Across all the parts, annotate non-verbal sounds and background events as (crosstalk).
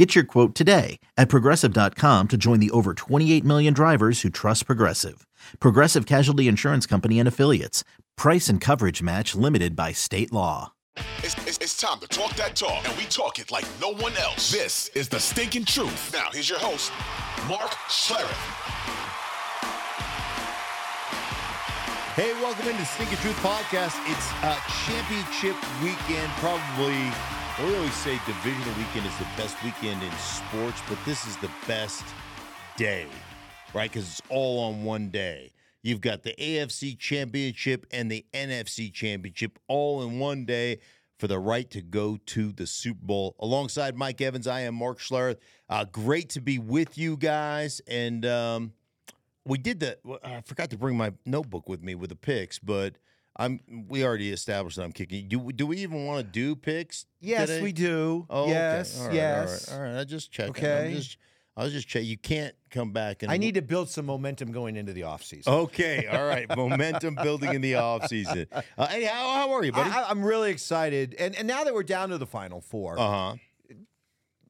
Get your quote today at progressive.com to join the over 28 million drivers who trust Progressive. Progressive Casualty Insurance Company and Affiliates. Price and coverage match limited by state law. It's, it's, it's time to talk that talk, and we talk it like no one else. This is the stinking truth. Now, here's your host, Mark Schlereth. Hey, welcome into Stinking Truth Podcast. It's a championship weekend, probably. We always say divisional weekend is the best weekend in sports, but this is the best day, right? Because it's all on one day. You've got the AFC Championship and the NFC Championship all in one day for the right to go to the Super Bowl. Alongside Mike Evans, I am Mark Schlereth. Uh, great to be with you guys. And um, we did the, I forgot to bring my notebook with me with the picks, but I'm. We already established that I'm kicking. Do do we even want to do picks? Yes, today? we do. Oh, okay. yes, All right, yes. All right, all right. I just checking. Okay. I'm just, I was just checking. You can't come back and. I need to build some momentum going into the offseason. Okay. All right. Momentum building in the offseason. (laughs) Uh, hey, how, how are you, buddy? I, I'm really excited, and and now that we're down to the final four, Uh huh.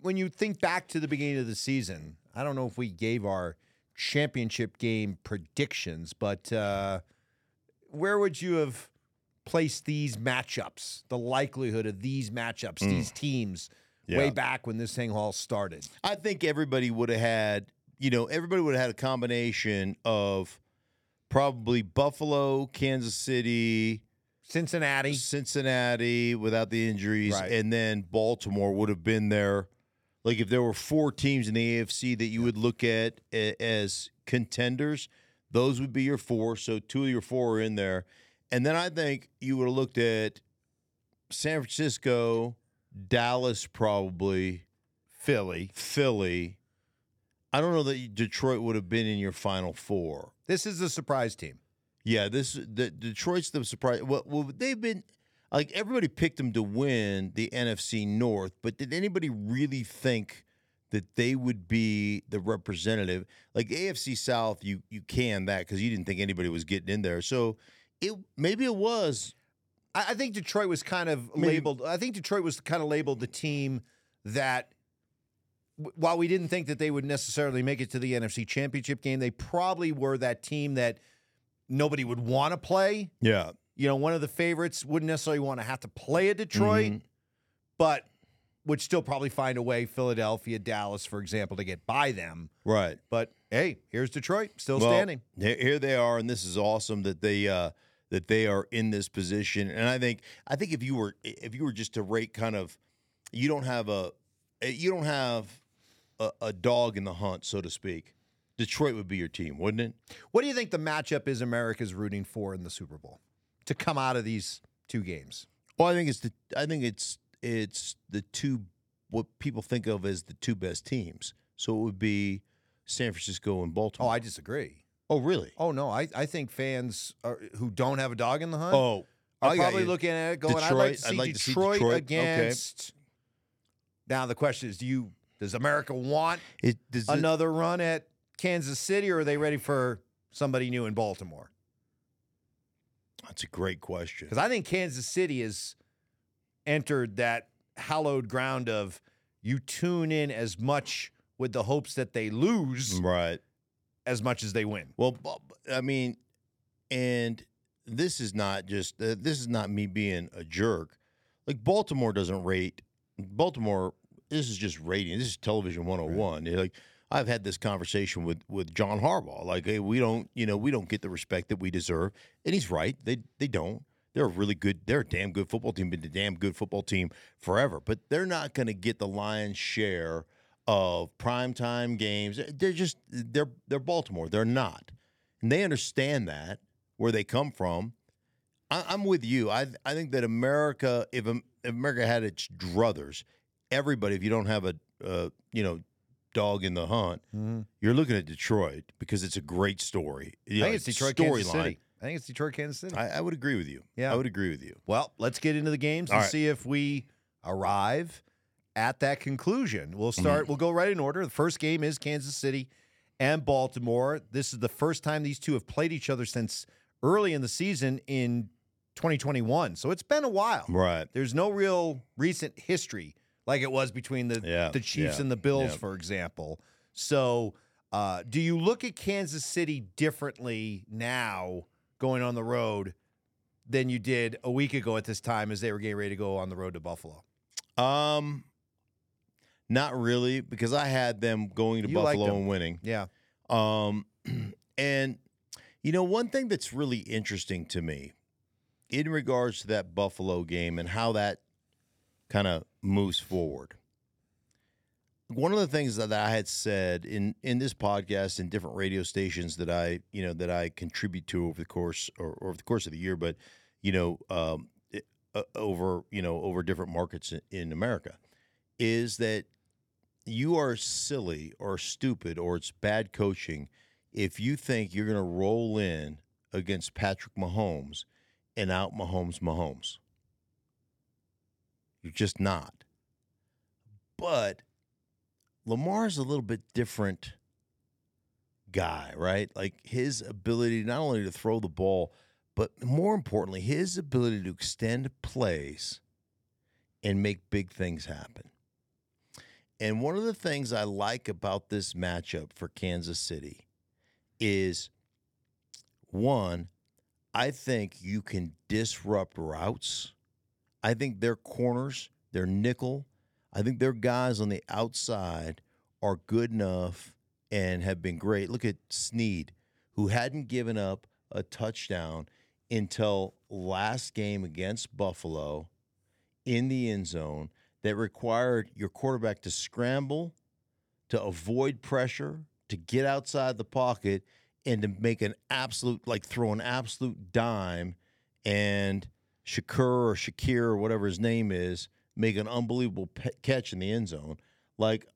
when you think back to the beginning of the season, I don't know if we gave our championship game predictions, but uh, where would you have placed these matchups? The likelihood of these matchups, mm. these teams, Yeah. way back when this thing all started. I think everybody would have had, you know, everybody would have had a combination of probably Buffalo, Kansas City, Cincinnati, Cincinnati without the injuries, Right. and then Baltimore would have been there. Like if there were four teams in the AFC that you would look at as contenders, those would be your four. So two of your four are in there. And then I think you would have looked at San Francisco, Dallas, probably, Philly. Philly. I don't know that Detroit would have been in your final four. This is the surprise team. Yeah, this the Detroit's the surprise. Well, well, they've been like everybody picked them to win the NFC North, but did anybody really think that they would be the representative? Like AFC South, you you can that because you didn't think anybody was getting in there. So it maybe it was. I, I think Detroit was kind of Maybe- labeled. I think Detroit was kind of labeled the team that, while we didn't think that they would necessarily make it to the NFC Championship game, they probably were that team that nobody would want to play. Yeah, You know, one of the favorites wouldn't necessarily want to have to play at Detroit, Mhm. but would still probably find a way. Philadelphia, Dallas, for example, to get by them. right. But hey, here's Detroit still Well, standing. Here here they are, and this is awesome that they uh, that they are in this position. And I think I think if you were if you were just to rate kind of, you don't have a you don't have a, a dog in the hunt, so to speak. Detroit would be your team, wouldn't it? What do you think the matchup is America's rooting for in the Super Bowl to come out of these two games? Well, I think it's the I think it's it's the two what people think of as the two best teams. So it would be San Francisco and oh, Baltimore. Oh, I disagree. oh really? Oh no, I, I think fans are, who don't have a dog in the hunt Oh, are oh, got probably you. looking at it going, I'd like to see like to see Detroit, Detroit. Okay. against. Now the question is, do you does America want It, does it- another run at Kansas City, or are they ready for somebody new in Baltimore? that's a great question. Because I think Kansas City has entered that hallowed ground of you tune in as much with the hopes that they lose Right. as much as they win. Well, I mean, and this is not just uh, this is not me being a jerk. Like Baltimore doesn't rate Baltimore. This is just rating. This is television 101. You're Like I've had this conversation with with John Harbaugh. Like, hey, we don't, you know, we don't get the respect that we deserve, and he's right. They they don't. They're a really good. They're a damn good football team. Been a damn good football team forever, but they're not going to get the lion's share of primetime games. They're just they're they're Baltimore. They're not, and they understand that where they come from. I, I'm with you. I I think that America, if, if America had its druthers, everybody, if you don't have a uh, you know dog in the hunt, Mm-hmm. you're looking at Detroit because it's a great story. I think it's Detroit, City. I think it's Detroit, Kansas City. I, I would agree with you. Yeah. I would agree with you. Well, let's get into the games All and right. see if we arrive at that conclusion. We'll start, we'll go right in order. The first game is Kansas City and Baltimore. This is the first time these two have played each other since early in the season in 2021. So it's been a while. Right. There's no real recent history like it was between the, Yeah, the Chiefs yeah, and the Bills, yeah. for example. So, uh, do you look at Kansas City differently now going on the road than you did a week ago at this time as they were getting ready to go on the road to Buffalo? Um, not really, because I had them going to You Buffalo and winning. Yeah. Um, (clears throat) and you know, one thing that's really interesting to me in regards to that Buffalo game and how that kind of moves forward. One of the things that I had said in in this podcast and different radio stations that I you know that I contribute to over the course or, or over the course of the year, but you know um, it- uh, over you know over different markets in, in America, is that you are silly or stupid or it's bad coaching if you think you're going to roll in against Patrick Mahomes and out Mahomes Mahomes. You're just not. But Lamar's a little bit different guy, right? Like his ability not only to throw the ball, but more importantly, his ability to extend plays and make big things happen. And one of the things I like about this matchup for Kansas City is one, I think you can disrupt routes. I think their corners, their nickel, I think their guys on the outside are good enough and have been great. Look at Sneed, who hadn't given up a touchdown until last game against Buffalo in the end zone that required your quarterback to scramble, to avoid pressure, to get outside the pocket, and to make an absolute, like throw an absolute dime, and Shakur or Shakir or whatever his name is make an unbelievable pe- catch in the end zone. Like,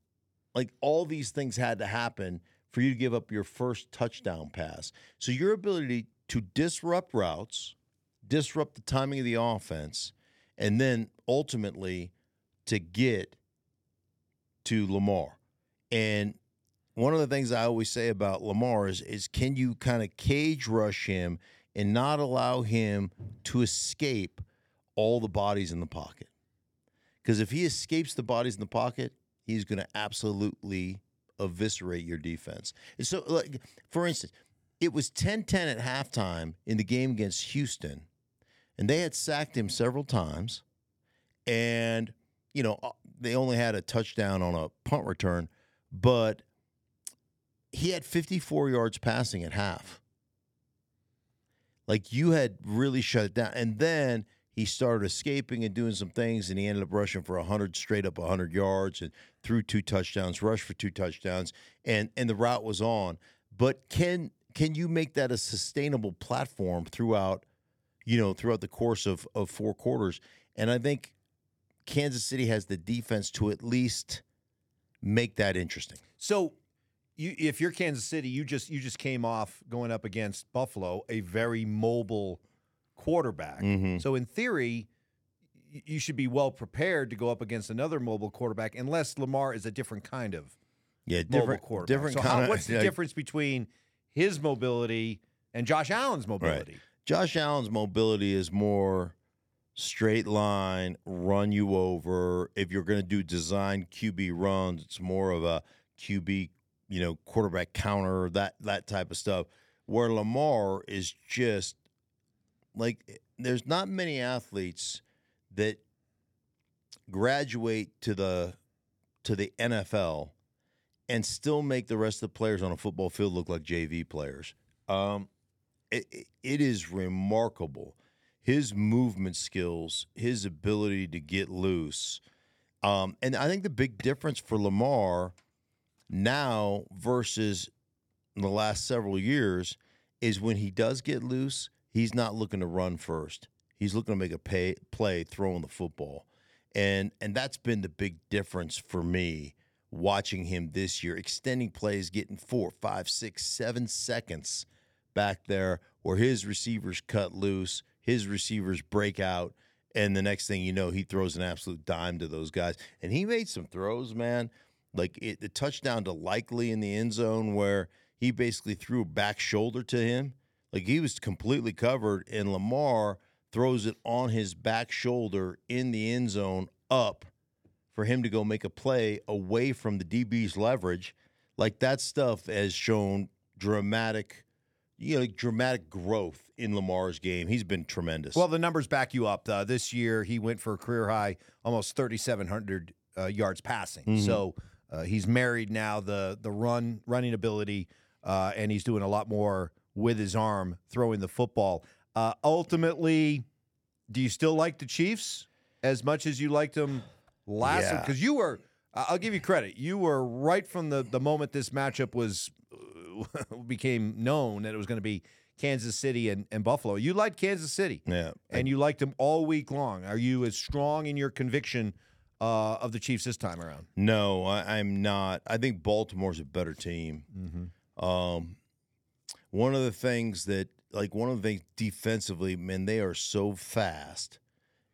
like all these things had to happen for you to give up your first touchdown pass. So your ability to disrupt routes, disrupt the timing of the offense, and then ultimately to get to Lamar. And one of the things I always say about Lamar is, is can you kind of cage rush him and not allow him to escape all the bodies in the pocket? Because if he escapes the bodies in the pocket, he's going to absolutely eviscerate your defense. And so, like, for instance, it was 10 10 at halftime in the game against Houston, and they had sacked him several times. And, you know, uh, they only had a touchdown on a punt return, but he had 54 yards passing at half. Like you had really shut it down. And then he started escaping and doing some things, and he ended up rushing for 100 straight up 100 yards and threw two touchdowns, rushed for two touchdowns, and and the route was on. But can can you make that a sustainable platform throughout, you know, throughout the course of of four quarters? And I think Kansas City has the defense to at least make that interesting. So, you, if you're Kansas City, you just you just came off going up against Buffalo, a very mobile quarterback. Mhm. So, in theory, you should be well prepared to go up against another mobile quarterback, unless Lamar is a different kind of Yeah, mobile different quarterback. different so, kind how, of. what's the (laughs) like, difference between his mobility and Josh Allen's mobility? Josh Allen's mobility is more straight line, run you over. If you're going to do design QB runs, it's more of a QB, you know, quarterback counter, that that type of stuff. Where Lamar is just like there's not many athletes that graduate to the to the NFL and still make the rest of the players on a football field look like JV players. Um, it, it- it is remarkable. His movement skills, his ability to get loose. Um, and I think the big difference for Lamar now versus the last several years is when he does get loose, he's not looking to run first. He's looking to make a pay, play throwing the football. And and that's been the big difference for me watching him this year, extending plays, getting four, five, six, seven seconds back there where his receivers cut loose, his receivers break out, and the next thing you know, he throws an absolute dime to those guys. And he made some throws, man. Like it, the touchdown to Likely in the end zone where he basically threw a back shoulder to him. Like he was completely covered, and Lamar throws it on his back shoulder in the end zone up for him to go make a play away from the DB's leverage. Like that stuff has shown dramatic, you know, dramatic growth in Lamar's game. He's been tremendous. Well, the numbers back you up. Uh, this year, he went for a career high, almost 3,700 uh, yards passing. Mm-hmm. So uh, he's married now the the run running ability, uh, and he's doing a lot more with his arm throwing the football. Uh, ultimately, do you still like the Chiefs as much as you liked them last? Yeah. Because you were, I'll give you credit. You were right from the the moment this matchup was uh, (laughs) became known that it was going to be Kansas City and, and Buffalo. You liked Kansas City yeah. and you liked them all week long. Are you as strong in your conviction uh, of the Chiefs this time around? No, I, I'm not. I think Baltimore's a better team. Um, one of the things that, like, one of the things defensively, man, they are so fast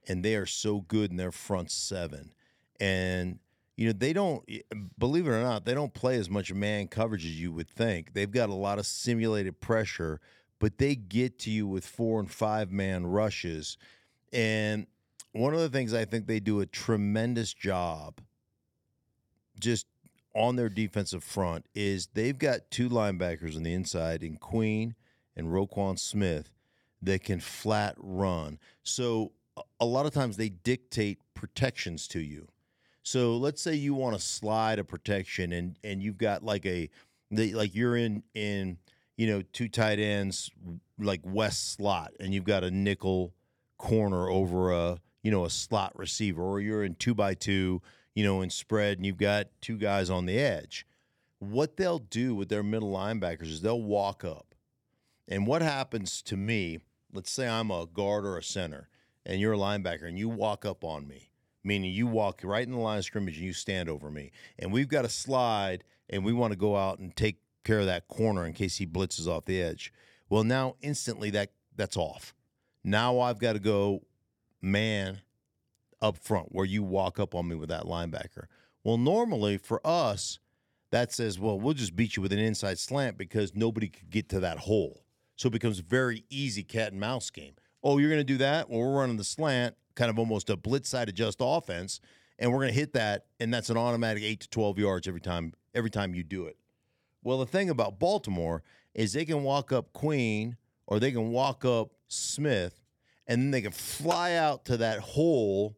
and they are so good in their front seven. And, you know, they don't, believe it or not, they don't play as much man coverage as you would think. They've got a lot of simulated pressure, but they get to you with four and five man rushes. And one of the things I think they do a tremendous job just on their defensive front is they've got two linebackers on the inside in Queen and Roquan Smith that can flat run. So a- lot of times they dictate protections to you. So let's say you want to slide a protection and and you've got like a like you're in in you know two tight ends like west slot and you've got a nickel corner over a you know a slot receiver or you're in two by two you know in spread and you've got two guys on the edge. What they'll do with their middle linebackers is they'll walk up. And what happens to me let's say i'm a guard or a center and you're a linebacker and you walk up on me meaning you walk right in the line of scrimmage and you stand over me and we've got a slide and we want to go out and take care of that corner in case he blitzes off the edge. Well now instantly that that's off. Now i've got to go man up front where you walk up on me with that linebacker. Well, normally for us, that says, well, we'll just beat you with an inside slant because nobody could get to that hole. So it becomes very easy cat and mouse game. Oh, you're going to do that? Well, we're running the slant, kind of almost a blitz side adjust offense, and we're going to hit that, and that's an automatic eight to twelve yards every time. Every time you do it. Well, the thing about Baltimore is they can walk up Queen or they can walk up Smith, and then they can fly out to that hole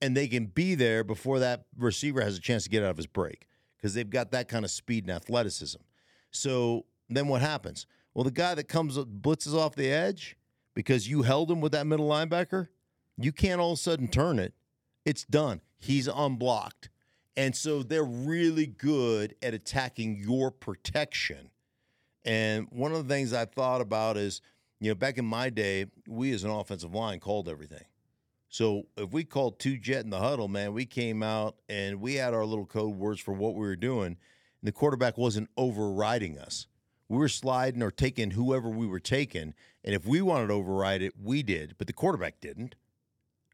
and they can be there before that receiver has a chance to get out of his break because they've got that kind of speed and athleticism. So then what happens? Well, the guy that comes blitzes off the edge because you held him with that middle linebacker, you can't all of a sudden turn it. It's done. He's unblocked. And so they're really good at attacking your protection. And one of the things I thought about is, you know, back in my day, we as an offensive line called everything. So if we called two jet in the huddle, man, we came out and we had our little code words for what we were doing. And the quarterback wasn't overriding us. We were sliding or taking whoever we were taking. And if we wanted to override it, we did, but the quarterback didn't.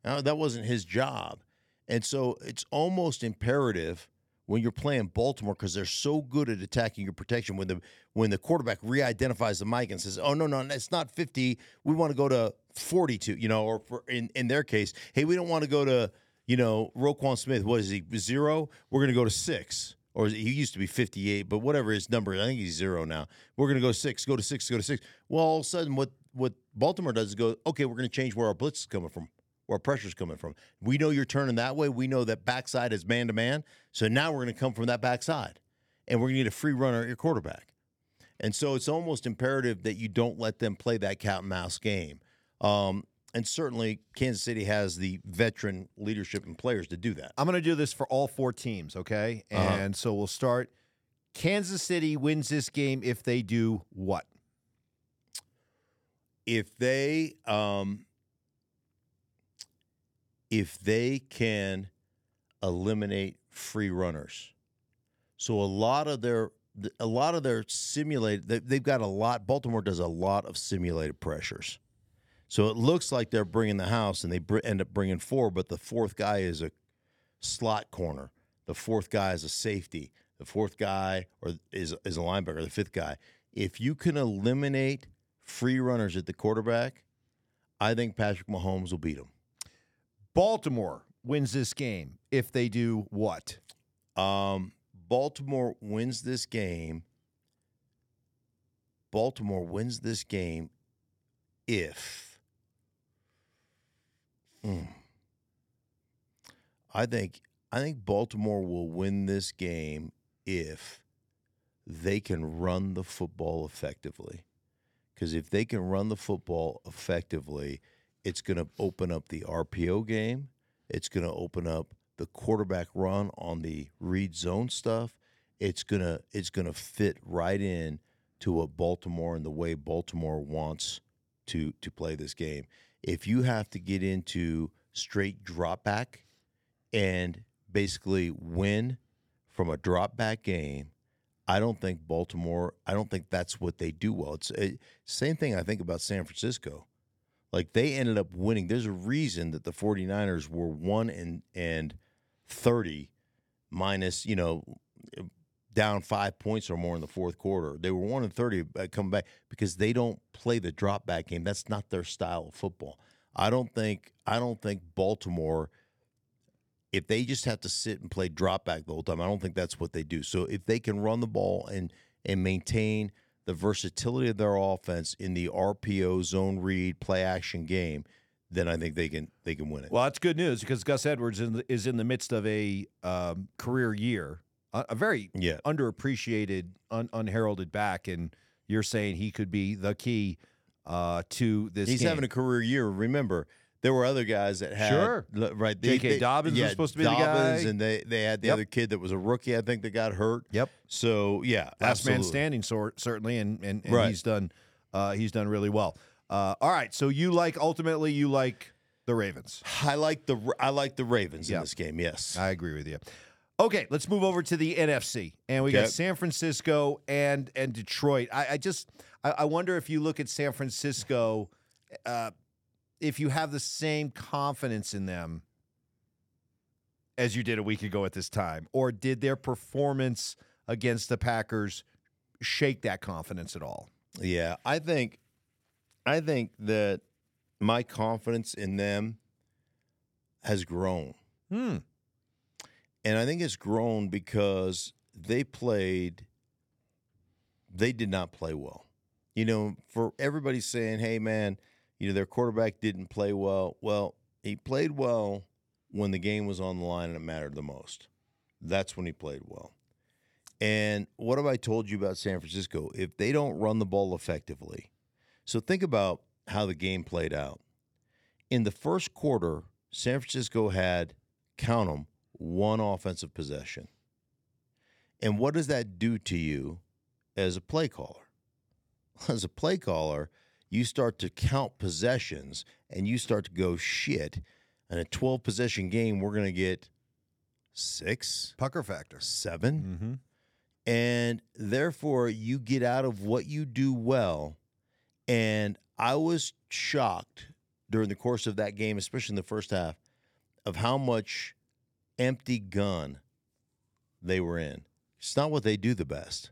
Now, that wasn't his job. And so it's almost imperative when you're playing Baltimore because they're so good at attacking your protection. When the when the quarterback re-identifies the mic and says, "Oh no, no, it's not 50. We want to go to 42." You know, or for, in in their case, hey, we don't want to go to you know Roquan Smith. What is he zero? We're going to go to six. Or he used to be 58, but whatever his number, is, I think he's zero now. We're going to go six, go to six, go to six. Well, all of a sudden, what what Baltimore does is go, okay, we're going to change where our blitz is coming from where pressure's coming from. We know you're turning that way. We know that backside is man to man. So now we're going to come from that backside, and we're going to need a free runner at your quarterback. And so it's almost imperative that you don't let them play that cat and mouse game. Um, and certainly, Kansas City has the veteran leadership and players to do that. I'm going to do this for all four teams, okay? Uh-huh. And so we'll start. Kansas City wins this game if they do what? If they, um, if they can eliminate free runners. So a lot of their th- a lot of their simulated. They, they've got a lot. Baltimore does a lot of simulated pressures, so it looks like they're bringing the house, and they end up bringing four. But the fourth guy is a slot corner. The fourth guy is a safety. The fourth guy or is is a linebacker. The fifth guy. If you can eliminate free runners at the quarterback, I think Patrick Mahomes will beat them. Baltimore wins this game if they do what? Um, Baltimore wins this game. Baltimore wins this game if. Hmm. I think I think Baltimore will win this game if they can run the football effectively. Because if they can run the football effectively, it's going to open up the RPO game. It's going to open up the quarterback run on the read zone stuff. It's gonna it's gonna fit right in to what Baltimore and the way Baltimore wants to to play this game. If you have to get into straight drop back and basically win from a drop back game, I don't think Baltimore. I don't think that's what they do well. It's a, same thing I think about San Francisco. Like they ended up winning. There's a reason that the 49ers were 1 and and 30 minus, you know, down 5 points or more in the fourth quarter. They were 1 and 30 uh, coming back because they don't play the drop back game. That's not their style of football. I don't think I don't think Baltimore if they just have to sit and play drop back the whole time, I don't think that's what they do. So if they can run the ball and and maintain the versatility of their offense in the RPO zone read play action game, then I think they can they can win it. Well, that's good news because Gus Edwards is in the, is in the midst of a um, career year, a, a very Yeah. underappreciated, un, unheralded back, and you're saying he could be the key uh, to this. He's game. having a career year. Remember, there were other guys that had Sure. right. J.K. Dobbins was supposed to be the Dobbins, guy. and they they had the Yep. other kid that was a rookie. I think that got hurt. Yep. So yeah, last man standing, sort certainly, and and, and Right. he's done uh, he's done really well. Uh, all right, so you like ultimately you like the Ravens. I like the I like the Ravens Yeah. in this game. Yes. I agree with you. Okay, let's move over to the NFC, and we got San Francisco and and Detroit. I, I just I, I wonder if you look at San Francisco, uh, if you have the same confidence in them as you did a week ago at this time, or did their performance against the Packers shake that confidence at all? Yeah, I think I think that my confidence in them has grown. Hmm. And I think it's grown because they played they did not play well. You know, for everybody saying, "Hey man, you know their quarterback didn't play well." Well, he played well when the game was on the line and it mattered the most. That's when he played well. And what have I told you about San Francisco? If they don't run the ball effectively, so think about how the game played out. In the first quarter, San Francisco had, count them, one offensive possession. And what does that do to you as a play caller? (laughs) As a play caller, you start to count possessions and you start to go, shit, in a 12 possession game, we're going to get six, Pucker factor. 7 Mm-hmm. and therefore you get out of what you do well. And I was shocked during the course of that game, especially in the first half, of how much empty gun they were in. It's not what they do the best.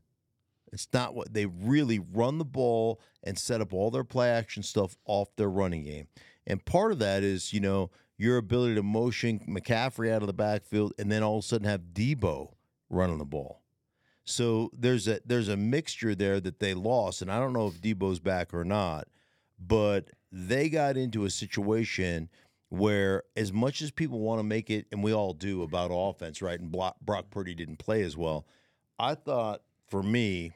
It's not what they really run the ball and set up all their play action stuff off their running game. And part of that is, you know, your ability to motion McCaffrey out of the backfield and then all of a sudden have Deebo running the ball. So there's a there's a mixture there that they lost, and I don't know if Deebo's back or not, but they got into a situation where, as much as people want to make it, and we all do about offense, right? And Brock, Brock Purdy didn't play as well. I thought for me,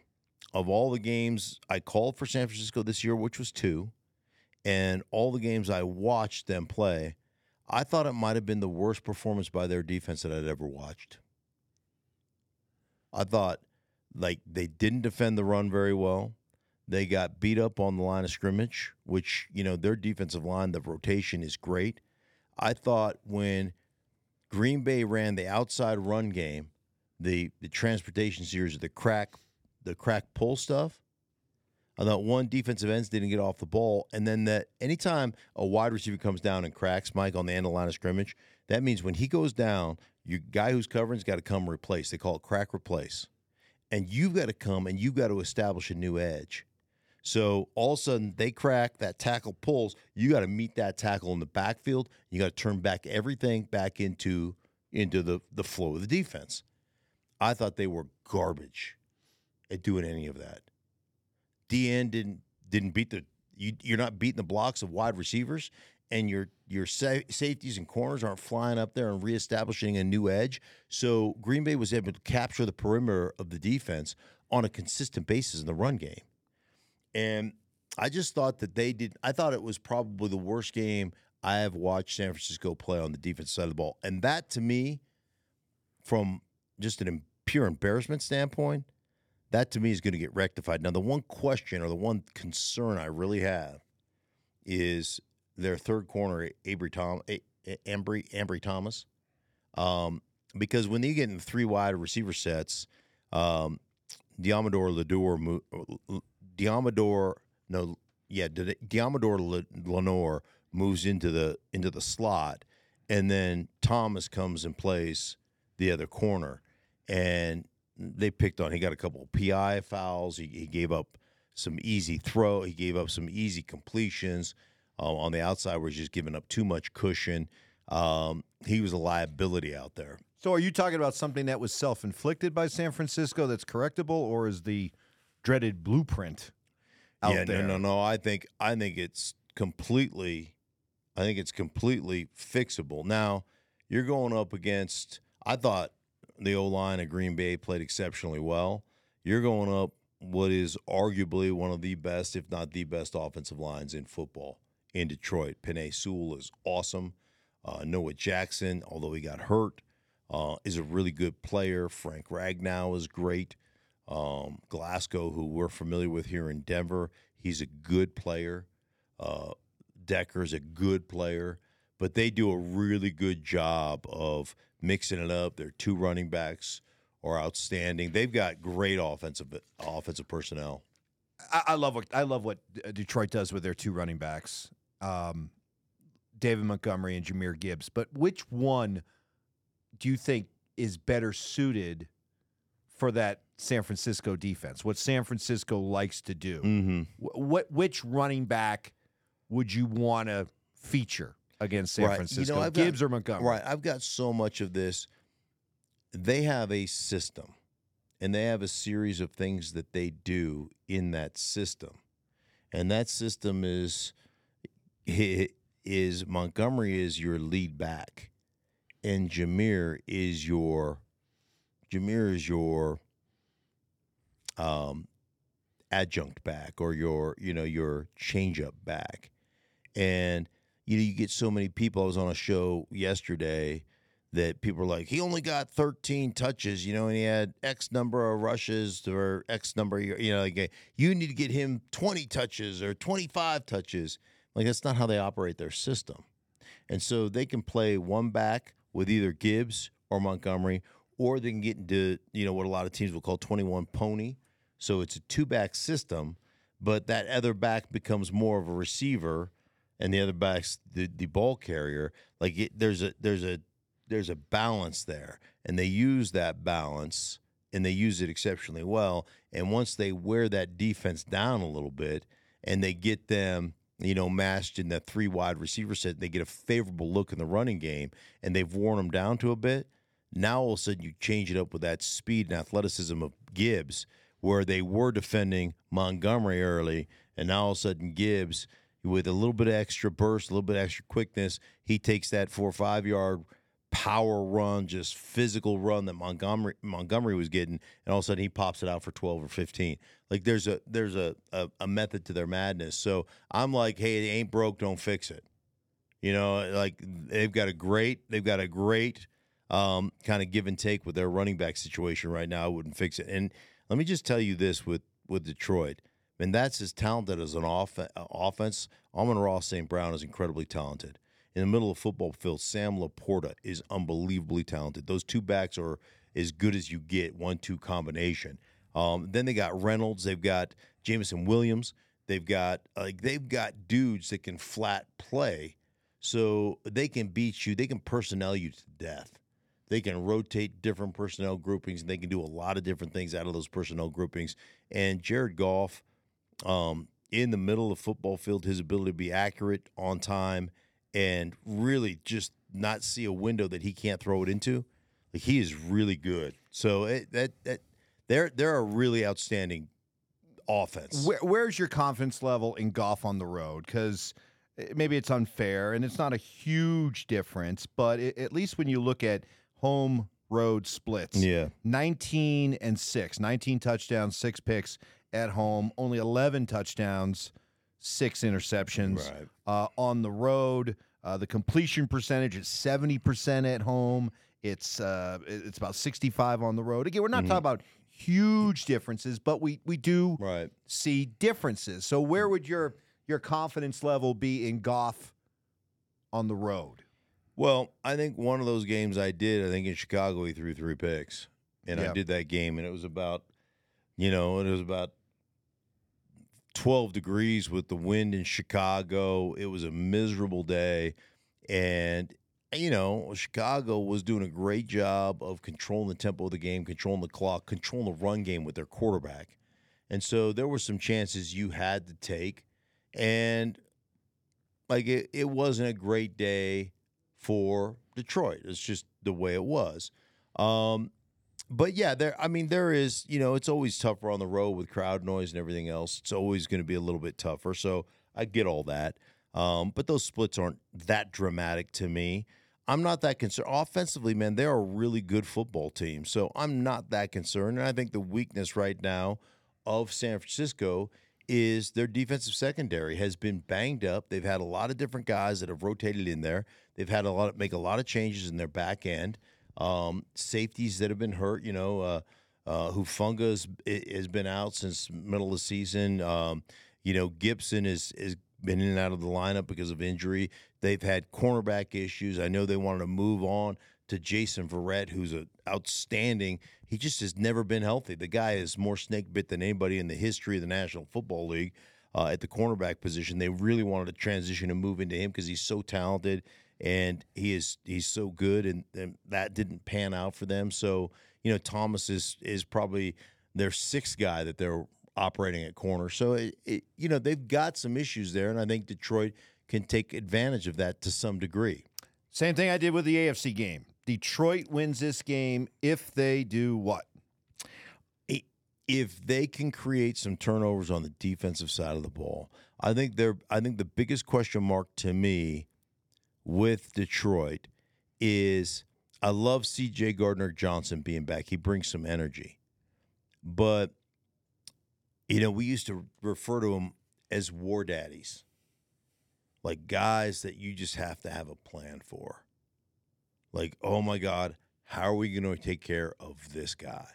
of all the games I called for San Francisco this year, which was two, and all the games I watched them play, I thought it might have been the worst performance by their defense that I'd ever watched. I thought like they didn't defend the run very well. They got beat up on the line of scrimmage, which, you know, their defensive line, the rotation is great. I thought when Green Bay ran the outside run game, the the transportation series, of the crack the crack pull stuff. I thought one defensive ends didn't get off the ball, and then that anytime a wide receiver comes down and cracks Mike on the end of line of scrimmage, that means when he goes down, your guy who's covering's got to come replace. They call it crack replace, and you've got to come and you've got to establish a new edge. So all of a sudden they crack that tackle pulls. You got to meet that tackle in the backfield. You got to turn back everything back into into the the flow of the defense. I thought they were garbage at doing any of that. DN didn't didn't beat the you, you're not beating the blocks of wide receivers, and your your sa- safeties and corners aren't flying up there and reestablishing a new edge. So Green Bay was able to capture the perimeter of the defense on a consistent basis in the run game, and I just thought that they did. I thought it was probably the worst game I have watched San Francisco play on the defense side of the ball, and that to me, from just an pure embarrassment standpoint, that to me is going to get rectified. Now, the one question or the one concern I really have is their third corner, Avery Tom, Ambry, Ambry Thomas, um, because when you get in three wide receiver sets, um, Deommodore Lador, Deommodore, no, yeah, Deommodore Lenoir moves into the into the slot, and then Thomas comes and plays the other corner, and they picked on. He got a couple of PI fouls. He, he gave up some easy throw. He gave up some easy completions uh, on the outside, where he's just giving up too much cushion. Um, he was a liability out there. So, are you talking about something that was self-inflicted by San Francisco that's correctable, or is the dreaded blueprint out yeah, there? no, no, no. I think I think it's completely, I think it's completely fixable. Now, you're going up against. I thought the O line of Green Bay played exceptionally well. You're going up what is arguably one of the best, if not the best, offensive lines in football in Detroit. Penei Sewell is awesome. Uh, Jonah Jackson, although he got hurt, uh, is a really good player. Frank Ragnow is great. Um, Glasgow, who we're familiar with here in Denver, he's a good player. Uh, Decker's a good player, but they do a really good job of mixing it up. Their two running backs are outstanding. They've got great offensive offensive personnel. I, I love what I love what Detroit does with their two running backs, um, David Montgomery and Jahmyr Gibbs. But which one do you think is better suited for that San Francisco defense? What San Francisco likes to do? Mm-hmm. What which running back would you want to feature? Against San right. Francisco. You know, Gibbs got, or Montgomery? Right. I've got so much of this. They have a system and they have a series of things that they do in that system. And that system is (laughs) is Montgomery is your lead back and Jahmyr is your Jahmyr is your um adjunct back or your you know your changeup back. And you know, you get so many people. I was on a show yesterday that people are like, he only got 13 touches, you know, and he had X number of rushes or X number, you know, like uh, you need to get him 20 touches or 25 touches. Like that's not how they operate their system. And so they can play one back with either Gibbs or Montgomery, or they can get into, you know, what a lot of teams will call 21 pony. So it's a two back system, but that other back becomes more of a receiver and the other back's the, the ball carrier. Like it, there's a there's a there's a balance there, and they use that balance and they use it exceptionally well. And once they wear that defense down a little bit, and they get them you know, matched in that three wide receiver set, they get a favorable look in the running game, and they've worn them down to a bit. Now all of a sudden you change it up with that speed and athleticism of Gibbs, where they were defending Montgomery early, and now all of a sudden Gibbs with a little bit of extra burst, a little bit extra quickness, he takes that four or five yard power run, just physical run that Montgomery Montgomery was getting, and all of a sudden he pops it out for twelve or fifteen. Like there's a there's a, a, a method to their madness. So I'm like, hey, it ain't broke, don't fix it. You know, like they've got a great they've got a great um, kind of give and take with their running back situation right now. I wouldn't fix it. And let me just tell you this with with Detroit and that's as talented as an off- offense. Amon-Ra St. Brown is incredibly talented. In the middle of football field, Sam LaPorta is unbelievably talented. Those two backs are as good as you get, one two combination. Um, then they got Reynolds. They've got Jameson Williams. They've got like they've got dudes that can flat play, so they can beat you. They can personnel you to death. They can rotate different personnel groupings, and they can do a lot of different things out of those personnel groupings. And Jared Goff, um, in the middle of the football field, his ability to be accurate on time and really just not see a window that he can't throw it into, like he is really good. So it, that that they're they're a really outstanding offense. Where, where's your confidence level in Goff on the road? Because maybe it's unfair and it's not a huge difference, but it, at least when you look at home road splits, Yeah. 19 and 6, 19 touchdowns, 6 picks at home, only 11 touchdowns, 6 interceptions Right. uh, on the road. Uh, the completion percentage is 70% at home. It's uh, it's about 65 on the road. Again, we're not talking about huge differences, but we we do Right. see differences. So where would your your confidence level be in Goff on the road? Well, I think one of those games I did, I think in Chicago, he threw three picks. And Yeah. I did that game, and it was about, you know, it was about 12 degrees with the wind in Chicago. It was a miserable day. And, you know, Chicago was doing a great job of controlling the tempo of the game, controlling the clock, controlling the run game with their quarterback. And so there were some chances you had to take. And, like, it, it wasn't a great day for Detroit. It's just the way it was. Um, but yeah, there. I mean, there is. You know, it's always tougher on the road with crowd noise and everything else. It's always going to be a little bit tougher. So I get all that. Um, but those splits aren't that dramatic to me. I'm not that concerned. Offensively, man, they're a really good football team. So I'm not that concerned. And I think the weakness right now of San Francisco is their defensive secondary has been banged up. They've had a lot of different guys that have rotated in there. They've had a lot of, make a lot of changes in their back end. Um, safeties that have been hurt, you know, uh, uh, Hufanga has, has been out since middle of the season. Um, you know, Gibson is been in and out of the lineup because of injury. They've had cornerback issues. I know they wanted to move on to Jason Verrett, who's a outstanding. He just has never been healthy. The guy is more snake bit than anybody in the history of the National Football League uh, at the cornerback position. They really wanted to transition and move into him because he's so talented and he is he's so good, and, and that didn't pan out for them. So you know, Thomas is is probably their sixth guy that they're operating at corner. So it, it, you know they've got some issues there, and I think Detroit can take advantage of that to some degree. Same thing I did with the AFC game. Detroit wins this game if they do what? if they can create some turnovers on the defensive side of the ball, I think they're I think the biggest question mark to me with Detroit is I love CJ Gardner Johnson being back. He brings some energy. But you know, we used to refer to him as war daddies. Like guys that you just have to have a plan for. Like, oh my God, how are we going to take care of this guy?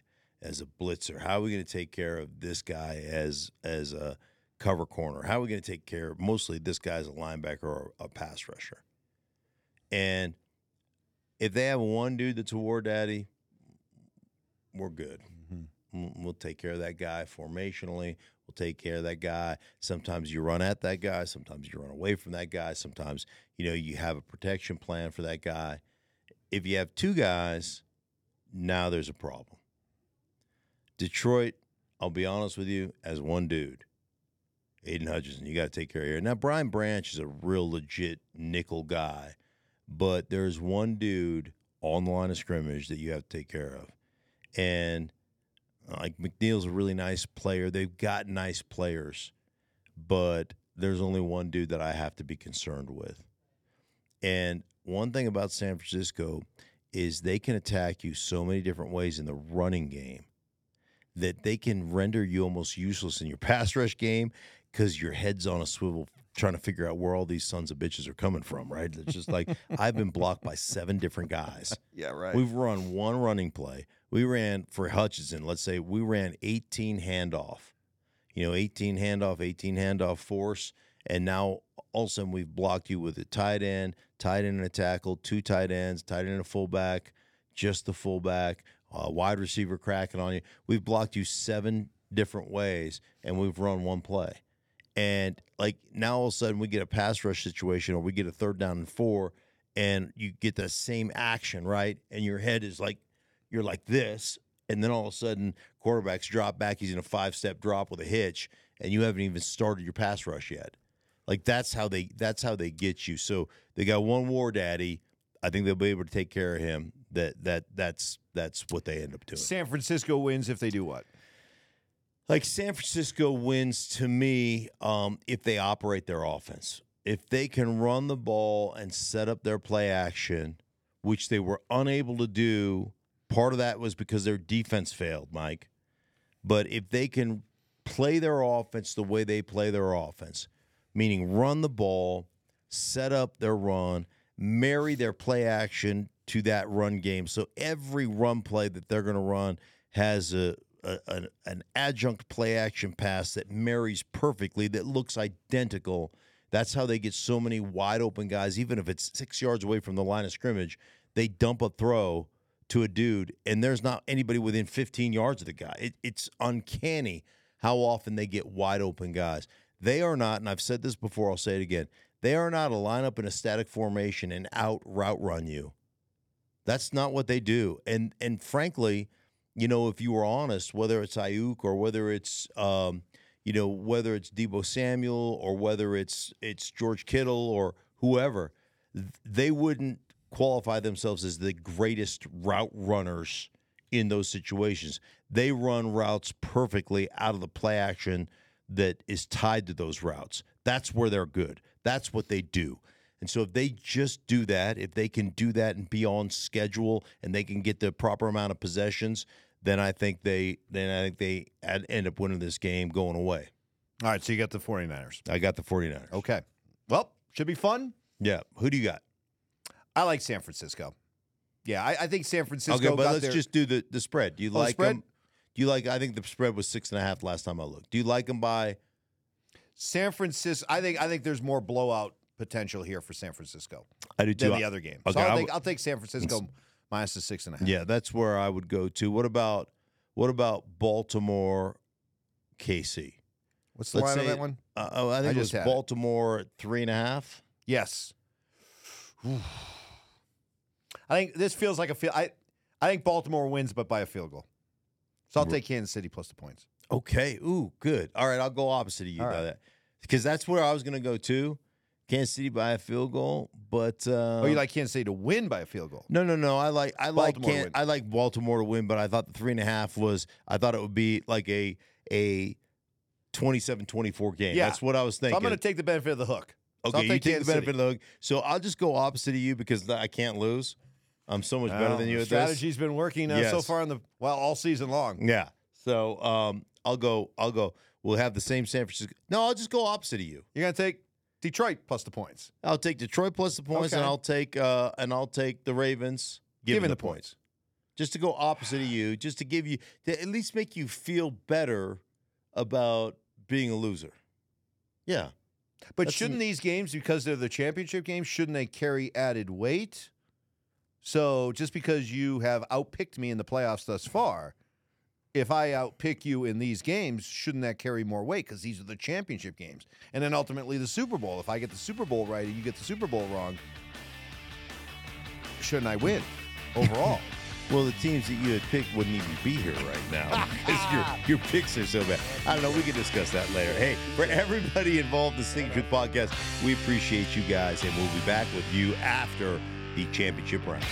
as a blitzer? How are we going to take care of this guy as as a cover corner? How are we going to take care of mostly this guy as a linebacker or a pass rusher? And if they have one dude that's a war daddy, we're good. Mm-hmm. We'll- We'll take care of that guy formationally. We'll take care of that guy. Sometimes you run at that guy. Sometimes you run away from that guy. Sometimes you know you have a protection plan for that guy. If you have two guys, now there's a problem. Detroit, I'll be honest with you, as one dude, Aidan Hutchinson, you got to take care of here. Now, Brian Branch is a real legit nickel guy, but there's one dude on the line of scrimmage that you have to take care of. And uh, like McNeill's a really nice player. They've got nice players, but there's only one dude that I have to be concerned with. And one thing about San Francisco is they can attack you so many different ways in the running game that they can render you almost useless in your (laughs) pass rush game because your head's on a swivel trying to figure out where all these sons of bitches are coming from, right? It's just like (laughs) I've been blocked by seven different guys. Yeah, right. We've run one running play. We ran for Hutchinson, let's say we ran 18 handoff, you know, 18 handoff, 18 handoff force. And now all of a sudden we've blocked you with a tight end, tight end and a tackle, two tight ends, tight end and a fullback, just the fullback. a wide receiver cracking on you. We've blocked you seven different ways, and we've run one play. And like now, all of a sudden, we get a pass rush situation, or we get a third down and four, and you get the same action, right? And your head is like you're like this, and then all of a sudden, quarterbacks drop back. He's in a five step drop with a hitch, and you haven't even started your pass rush yet. Like that's how they that's how they get you. So they got one war daddy. I think they'll be able to take care of him. That that that's that's what they end up doing. San Francisco wins if they do what? Like San Francisco wins to me um, if they operate their offense. If they can run the ball and set up their play action, which they were unable to do, part of that was because their defense failed, Mike. But if they can play their offense the way they play their offense, meaning run the ball, set up their run, marry their play action to that run game. So every run play that they're going to run has a, a an, an adjunct play action pass that marries perfectly, that looks identical. That's how they get so many wide open guys, even if it's six yards away from the line of scrimmage. They dump a throw to a dude, and there's not anybody within 15 yards of the guy. It, it's uncanny how often they get wide open guys. They are not, and I've said this before, I'll say it again. They are not a lineup in a static formation and out route run you. That's not what they do. And and frankly, you know, if you were honest, whether it's Aiyuk or whether it's um, you know, whether it's Deebo Samuel or whether it's it's George Kittle or whoever, they wouldn't qualify themselves as the greatest route runners in those situations. They run routes perfectly out of the play action that is tied to those routes. That's where they're good. That's what they do. And so if they just do that, if they can do that and be on schedule and they can get the proper amount of possessions, then I think they then I think they end up winning this game going away. All right, so you got the 49ers. I got the 49ers. Okay. Well, should be fun. Yeah. Who do you got? I like San Francisco. Yeah, I, I think San Francisco. Okay, but let's their- just do the, the spread. Do you Oh, like spread? them? Do you like? I think the spread was six and a half last time I looked. Do you like them by? San Francisco. I think I think there's more blowout potential here for San Francisco I do too. than the other game. Okay, so I I'll take, I'll take San Francisco minus the six and a half. Yeah, that's where I would go to. What about what about Baltimore, KC? What's the line on that one? Uh, oh, I think I it was just it. Baltimore three and a half. Yes. (sighs) I think this feels like a field. I I think Baltimore wins, but by a field goal. So I'll take Kansas City plus the points. Okay. Ooh, good. All right, I'll go opposite of you right. that because that's where I was going to go too. Kansas City by a field goal, but uh, oh, you like Kansas City to win by a field goal? No, no, no. I like I like Baltimore to can win. I like Baltimore to win, but I thought the three and a half was I thought it would be like a a 27-24 game. Yeah. That's what I was So thinking. I'm going to take the benefit of the hook. So okay, I'll you take take the benefit City. of the hook. So I'll just go opposite of you because I can't lose. I'm so much better Well, than you Strategy's been working uh, so far in the well all season long. Yeah. So um, I'll go. I'll go. We'll have the same San Francisco. No, I'll just go opposite of you. You're going to take Detroit plus the points. I'll take Detroit plus the points, and I'll take uh, and I'll take the Ravens given, Given the, the points. Just to go opposite of you, just to give you to at least make you feel better about being a loser. Yeah. But That's shouldn't an- these games, because they're the championship games, shouldn't they carry added weight? So just because you have outpicked me in the playoffs thus far, if I outpick you in these games, shouldn't that carry more weight? Because these are the championship games. And then ultimately the Super Bowl. If I get the Super Bowl right and you get the Super Bowl wrong, shouldn't I win overall? (laughs) Well, the teams that you had picked wouldn't even be here right now (laughs) because your your picks are so bad. I don't know. We can discuss that later. Hey, for everybody involved in the Stinking Truth podcast, we appreciate you guys, and we'll be back with you after the championship round.